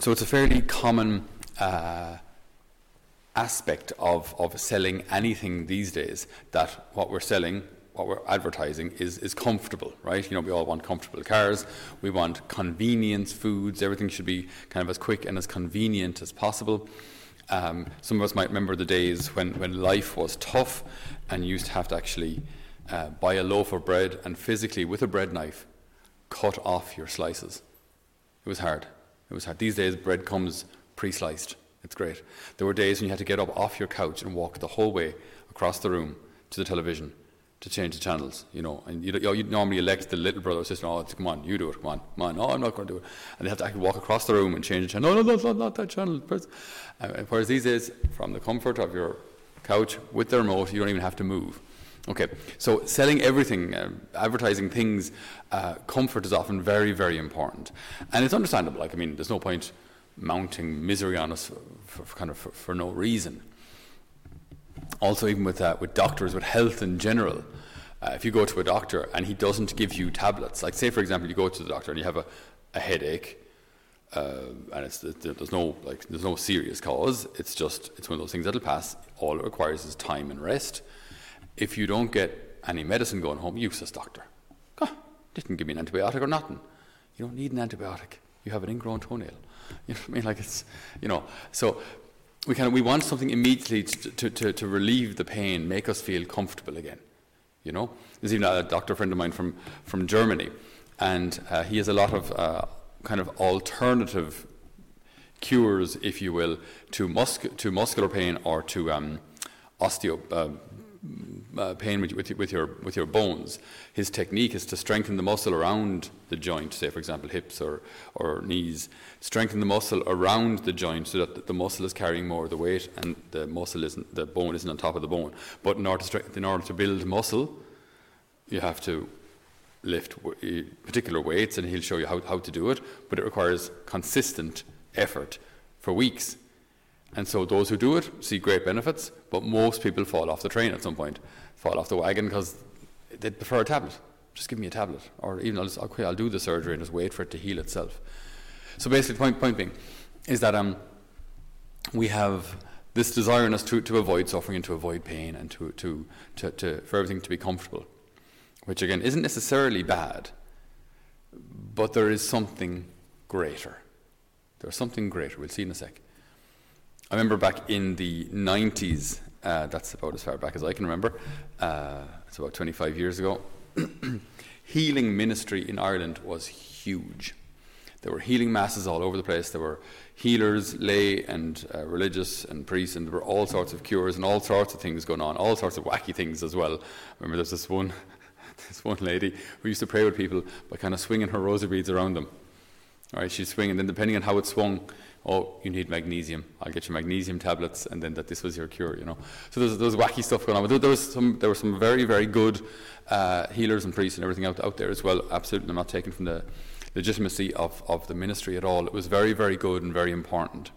So it's a fairly common uh, aspect of, of selling anything these days that what we're selling, what we're advertising is, is comfortable, right? You know, we all want comfortable cars, we want convenience foods, everything should be kind of as quick and as convenient as possible. Um, some of us might remember the days when, when life was tough and you used to have to actually uh, buy a loaf of bread and physically, with a bread knife, cut off your slices. It was hard. It was hard. These days, bread comes pre sliced. It's great. There were days when you had to get up off your couch and walk the whole way across the room to the television to change the channels, you know. And you, you normally elect the little brother or sister, oh, come on, you do it, come on, come on, no, I'm not going to do it. And they have to actually walk across the room and change the channel. No, no, no, no not that channel. Whereas these days, from the comfort of your couch with the remote, you don't even have to move. Okay, so selling everything, uh, advertising things, uh, comfort is often very, very important. And it's understandable. Like, I mean, there's no point mounting misery on us for, for kind of for, for, no reason. Also, even with, uh, with doctors, with health in general, uh, if you go to a doctor and he doesn't give you tablets, like say, for example, you go to the doctor and you have a, a headache, uh, and it's, there's no like there's no serious cause. It's just it's one of those things that'll pass. All it requires is time and rest if you don't get any medicine going home, useless doctor. Didn't give me an antibiotic or nothing. You don't need an antibiotic. You have an ingrown toenail. You know what I mean? Like it's, you know. So we kind of we want something immediately to, to, to, to relieve the pain, make us feel comfortable again. You know, there's even a doctor friend of mine from from Germany, and uh, he has a lot of uh, kind of alternative cures, if you will, to musc- to muscular pain or to um, osteo. Uh, uh, pain with, with, with, your, with your bones, his technique is to strengthen the muscle around the joint, say, for example, hips or, or knees, strengthen the muscle around the joint so that the muscle is carrying more of the weight and the muscle isn't, the bone isn't on top of the bone. But in order to, in order to build muscle, you have to lift particular weights, and he'll show you how, how to do it, but it requires consistent effort for weeks and so those who do it see great benefits, but most people fall off the train at some point, fall off the wagon because they prefer a tablet. Just give me a tablet, or even I'll just, okay, I'll do the surgery and just wait for it to heal itself. So basically, point point being is that um, we have this desire in us to, to avoid suffering and to avoid pain and to, to, to, to for everything to be comfortable, which again isn't necessarily bad, but there is something greater. There's something greater. We'll see in a sec. I remember back in the 90s, uh, that's about as far back as I can remember, uh, it's about 25 years ago, healing ministry in Ireland was huge. There were healing masses all over the place. There were healers, lay, and uh, religious, and priests, and there were all sorts of cures and all sorts of things going on, all sorts of wacky things as well. I remember there's this one, this one lady who used to pray with people by kind of swinging her rosary beads around them. All right, she'd swing, and then depending on how it swung, oh, you need magnesium. I'll get you magnesium tablets, and then that this was your cure. You know, so there's there's wacky stuff going on. But there was some there were some very very good uh, healers and priests and everything out out there as well. Absolutely, I'm not taking from the legitimacy of of the ministry at all. It was very very good and very important.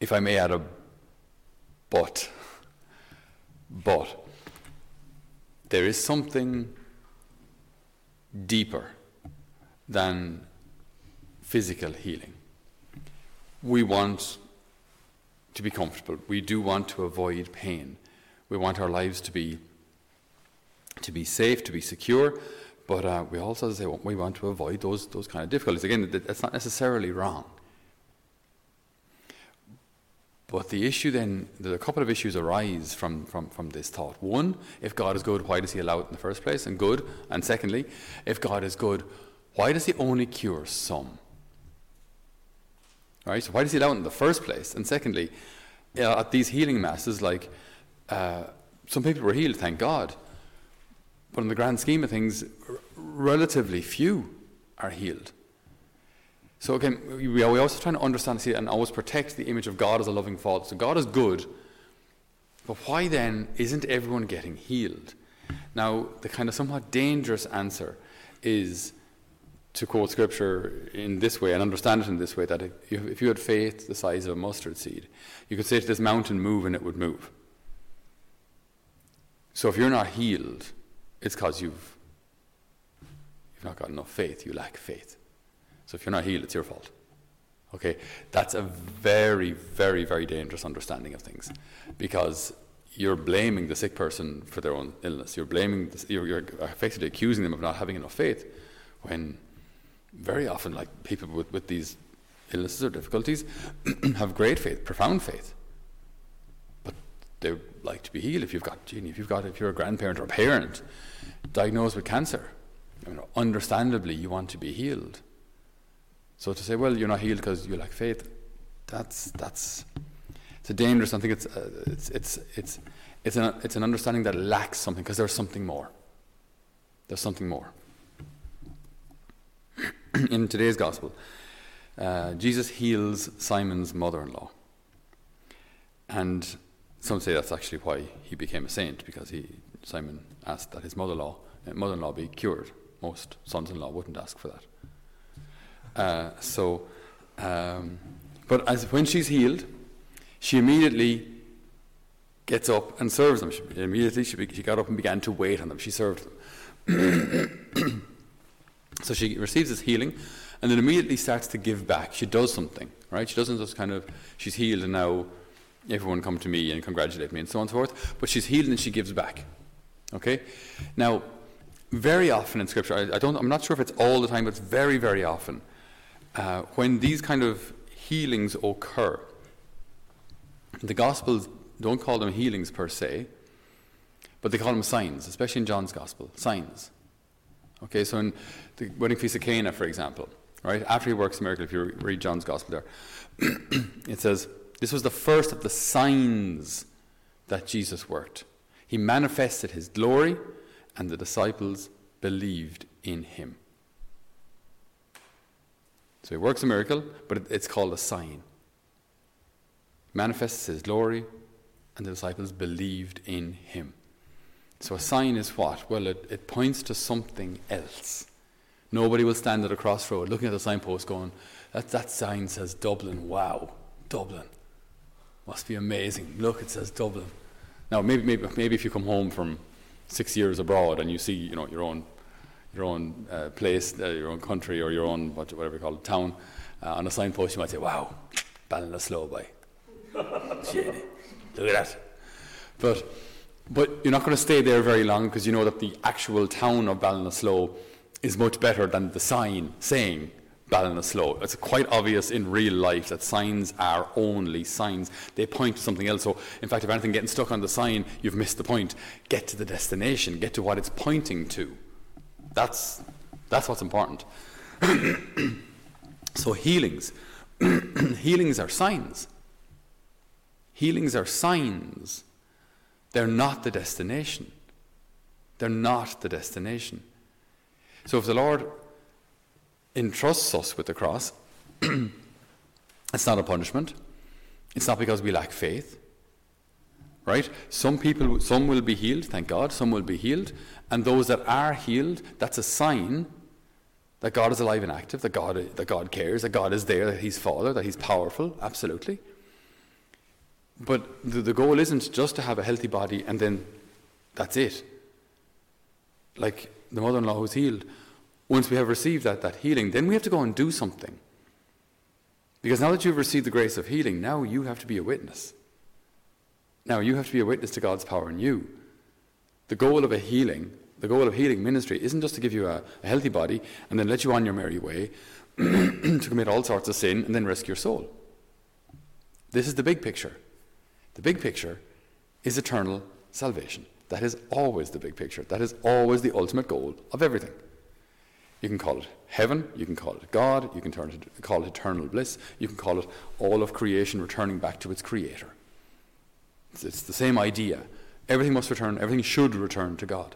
If I may add a but, but there is something deeper than physical healing. We want to be comfortable. We do want to avoid pain. We want our lives to be to be safe, to be secure, but uh, we also say well, we want to avoid those those kind of difficulties. Again, that's not necessarily wrong. But the issue then, there's a couple of issues arise from, from, from this thought. One, if God is good, why does He allow it in the first place? And good. And secondly, if God is good, why does he only cure some? Right? So why does he allow it in the first place? And secondly, uh, at these healing masses, like uh, some people were healed, thank God. But in the grand scheme of things, r- relatively few are healed. So again, we are also trying to understand see, and always protect the image of God as a loving Father. So God is good, but why then isn't everyone getting healed? Now, the kind of somewhat dangerous answer is to quote scripture in this way and understand it in this way that if you had faith the size of a mustard seed, you could say to this mountain, move, and it would move. So if you're not healed, it's because you've You've not got enough faith. You lack faith. So if you're not healed, it's your fault. Okay, that's a very, very, very dangerous understanding of things, because you're blaming the sick person for their own illness. You're blaming, the, you're, you're effectively accusing them of not having enough faith, when very often, like people with, with these illnesses or difficulties, have great faith, profound faith, but they like to be healed. If you've got, if you've got, if you're a grandparent or a parent diagnosed with cancer, you know, understandably you want to be healed. So to say, well, you're not healed because you lack faith, that's that's it's a dangerous. I think it's uh, it's it's it's it's an it's an understanding that lacks something because there's something more. There's something more. In today's gospel, uh, Jesus heals Simon's mother-in-law, and some say that's actually why he became a saint because he Simon asked that his mother-in-law mother-in-law be cured. Most sons-in-law wouldn't ask for that. Uh, so, um, but as when she's healed, she immediately gets up and serves them. She, immediately, she, she got up and began to wait on them. She served them. so she receives this healing, and then immediately starts to give back. She does something, right? She doesn't just kind of she's healed and now everyone come to me and congratulate me and so on and so forth. But she's healed and she gives back. Okay, now very often in Scripture, I, I, don't, I'm not sure if it's all the time, but it's very, very often, uh, when these kind of healings occur, the Gospels don't call them healings per se, but they call them signs, especially in John's Gospel, signs. Okay, so in the wedding feast of Cana, for example, right, after he works a miracle, if you read John's Gospel there, it says, This was the first of the signs that Jesus worked. He manifested his glory and the disciples believed in him. So he works a miracle, but it's called a sign. Manifests his glory, and the disciples believed in him. So a sign is what? Well, it, it points to something else. Nobody will stand at a crossroad looking at the signpost going, that, that sign says Dublin. Wow, Dublin. Must be amazing. Look, it says Dublin. Now, maybe, maybe, maybe if you come home from six years abroad and you see, you know, your own, your own uh, place, uh, your own country, or your own whatever you call it, town, uh, on a signpost, you might say, "Wow, Ballinasloe by." Look at that. But but you're not going to stay there very long because you know that the actual town of Ballinasloe is much better than the sign saying Ballinasloe. It's quite obvious in real life that signs are only signs. They point to something else. So, in fact, if anything getting stuck on the sign, you've missed the point. Get to the destination. Get to what it's pointing to. That's that's what's important. so healings, healings are signs. Healings are signs. They're not the destination. They're not the destination. So if the Lord entrusts us with the cross, it's not a punishment. It's not because we lack faith. Right? Some people, some will be healed, thank God, some will be healed. And those that are healed, that's a sign that God is alive and active, that God, that God cares, that God is there, that He's Father, that He's powerful, absolutely. But the, the goal isn't just to have a healthy body and then that's it. Like the mother in law who's healed, once we have received that, that healing, then we have to go and do something. Because now that you've received the grace of healing, now you have to be a witness. Now you have to be a witness to God's power in you. The goal of a healing, the goal of healing ministry, isn't just to give you a, a healthy body and then let you on your merry way to commit all sorts of sin and then risk your soul. This is the big picture. The big picture is eternal salvation. That is always the big picture. That is always the ultimate goal of everything. You can call it heaven, you can call it God, you can it, call it eternal bliss, you can call it all of creation returning back to its creator. It's, the same idea. Everything must return, everything should return to God.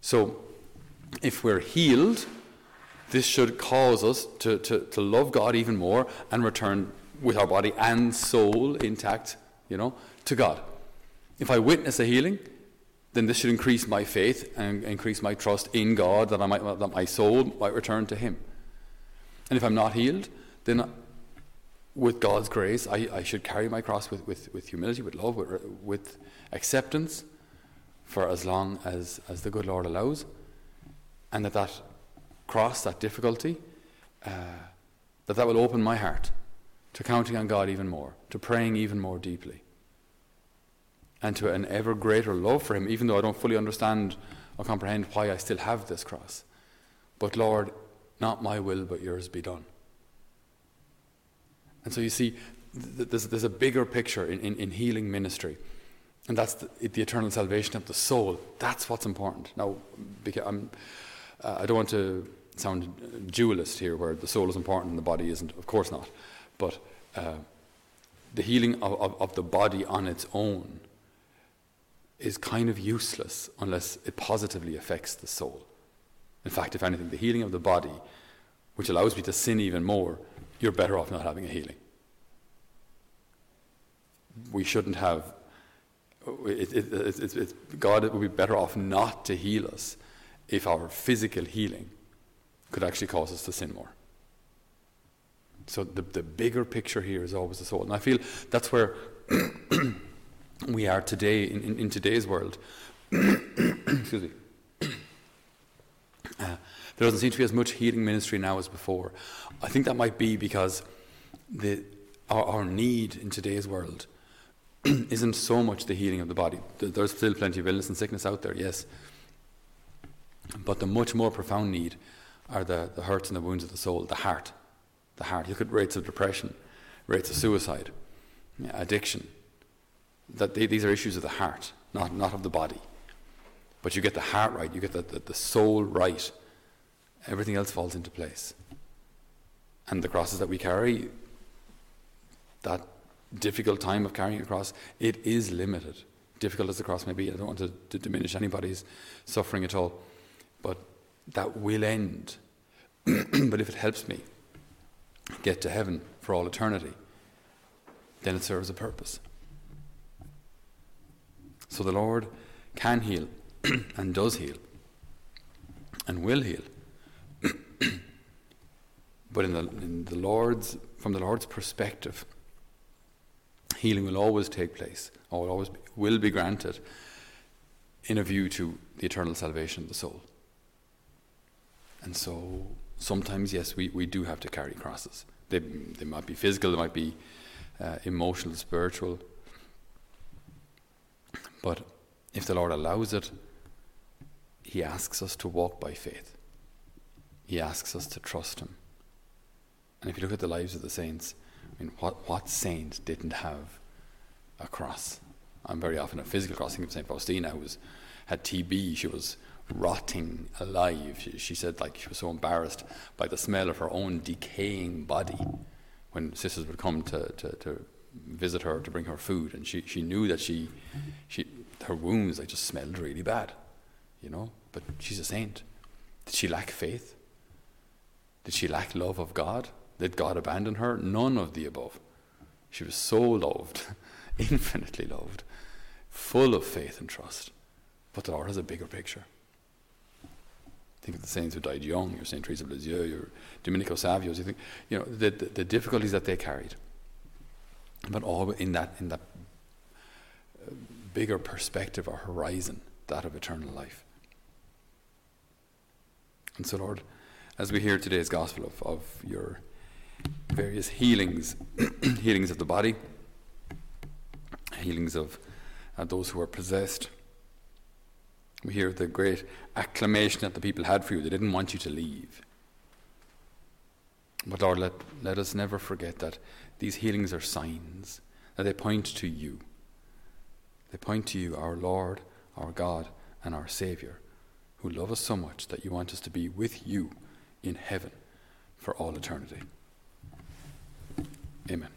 So, if we're healed, this should cause us to, to, to love God even more and return with our body and soul intact, you know, to God. If I witness a healing, then this should increase my faith and increase my trust in God that, I might, that my soul might return to Him. And if I'm not healed, then with God's grace, I, I should carry my cross with, with, with humility, with love, with, with acceptance for as long as, as the good Lord allows. And that, that cross, that difficulty, uh, that that will open my heart to counting on God even more, to praying even more deeply, and to an ever greater love for Him, even though I don't fully understand or comprehend why I still have this cross. But Lord, not my will, but yours be done. And so you see, there's, there's a bigger picture in, in, in healing ministry. And that's the, the, eternal salvation of the soul. That's what's important. Now, I'm, uh, I don't want to sound dualist here, where the soul is important and the body isn't. Of course not. But uh, the healing of, of, of the body on its own is kind of useless unless it positively affects the soul. In fact, if anything, the healing of the body, which allows me to sin even more, you're better off not having a healing. We shouldn't have. It, it, it, God would be better off not to heal us if our physical healing could actually cause us to sin more. So the, the bigger picture here is always the soul. And I feel that's where we are today in, in, in today's world. Excuse me. There doesn't seem to be as much healing ministry now as before. I think that might be because the, our, our need in today's world isn't so much the healing of the body. There's still plenty of illness and sickness out there, yes. But the much more profound need are the, the hurts and the wounds of the soul, the heart. The heart. Look at rates of depression, rates of suicide, addiction. That they, these are issues of the heart, not, not of the body. But you get the heart right, you get the, the, the soul right, everything else falls into place. And the crosses that we carry, that difficult time of carrying a cross, it is limited. Difficult as the cross may be, I don't want to, to diminish anybody's suffering at all, but that will end. but if it helps me get to heaven for all eternity, then it serves a purpose. So the Lord can heal and does heal and will heal. but in the, in the Lord's, from the Lord's perspective, healing will always take place, or will always be, will be granted in a view to the eternal salvation of the soul. And so sometimes, yes, we, we do have to carry crosses. They, they might be physical, they might be uh, emotional, spiritual. But if the Lord allows it, he asks us to walk by faith. He asks us to trust Him. And if you look at the lives of the saints, I mean, what, what saint didn't have a cross? I'm very often a physical cross. Think of Saint Faustina, who was, had TB. She was rotting alive. She, she, said, like, she was so embarrassed by the smell of her own decaying body when sisters would come to, to, to visit her to bring her food, and she, she knew that she, she her wounds they just smelled really bad you know, but she's a saint. Did she lack faith? Did she lack love of God? Did God abandon her? None of the above. She was so loved, infinitely loved, full of faith and trust. But the Lord has a bigger picture. Think of the saints who died young, your Saint Teresa of Lisieux, your Domenico Savios, you think, you know, the, the, the difficulties that they carried. But all in that, in that uh, bigger perspective or horizon, that of eternal life. And so, Lord, as we hear today's gospel of, of your various healings, healings of the body, healings of uh, those who are possessed, we hear the great acclamation that the people had for you. They didn't want you to leave. But Lord, let, let us never forget that these healings are signs, that they point to you. They point to you, our Lord, our God, and our Saviour who love us so much that you want us to be with you in heaven for all eternity. Amen.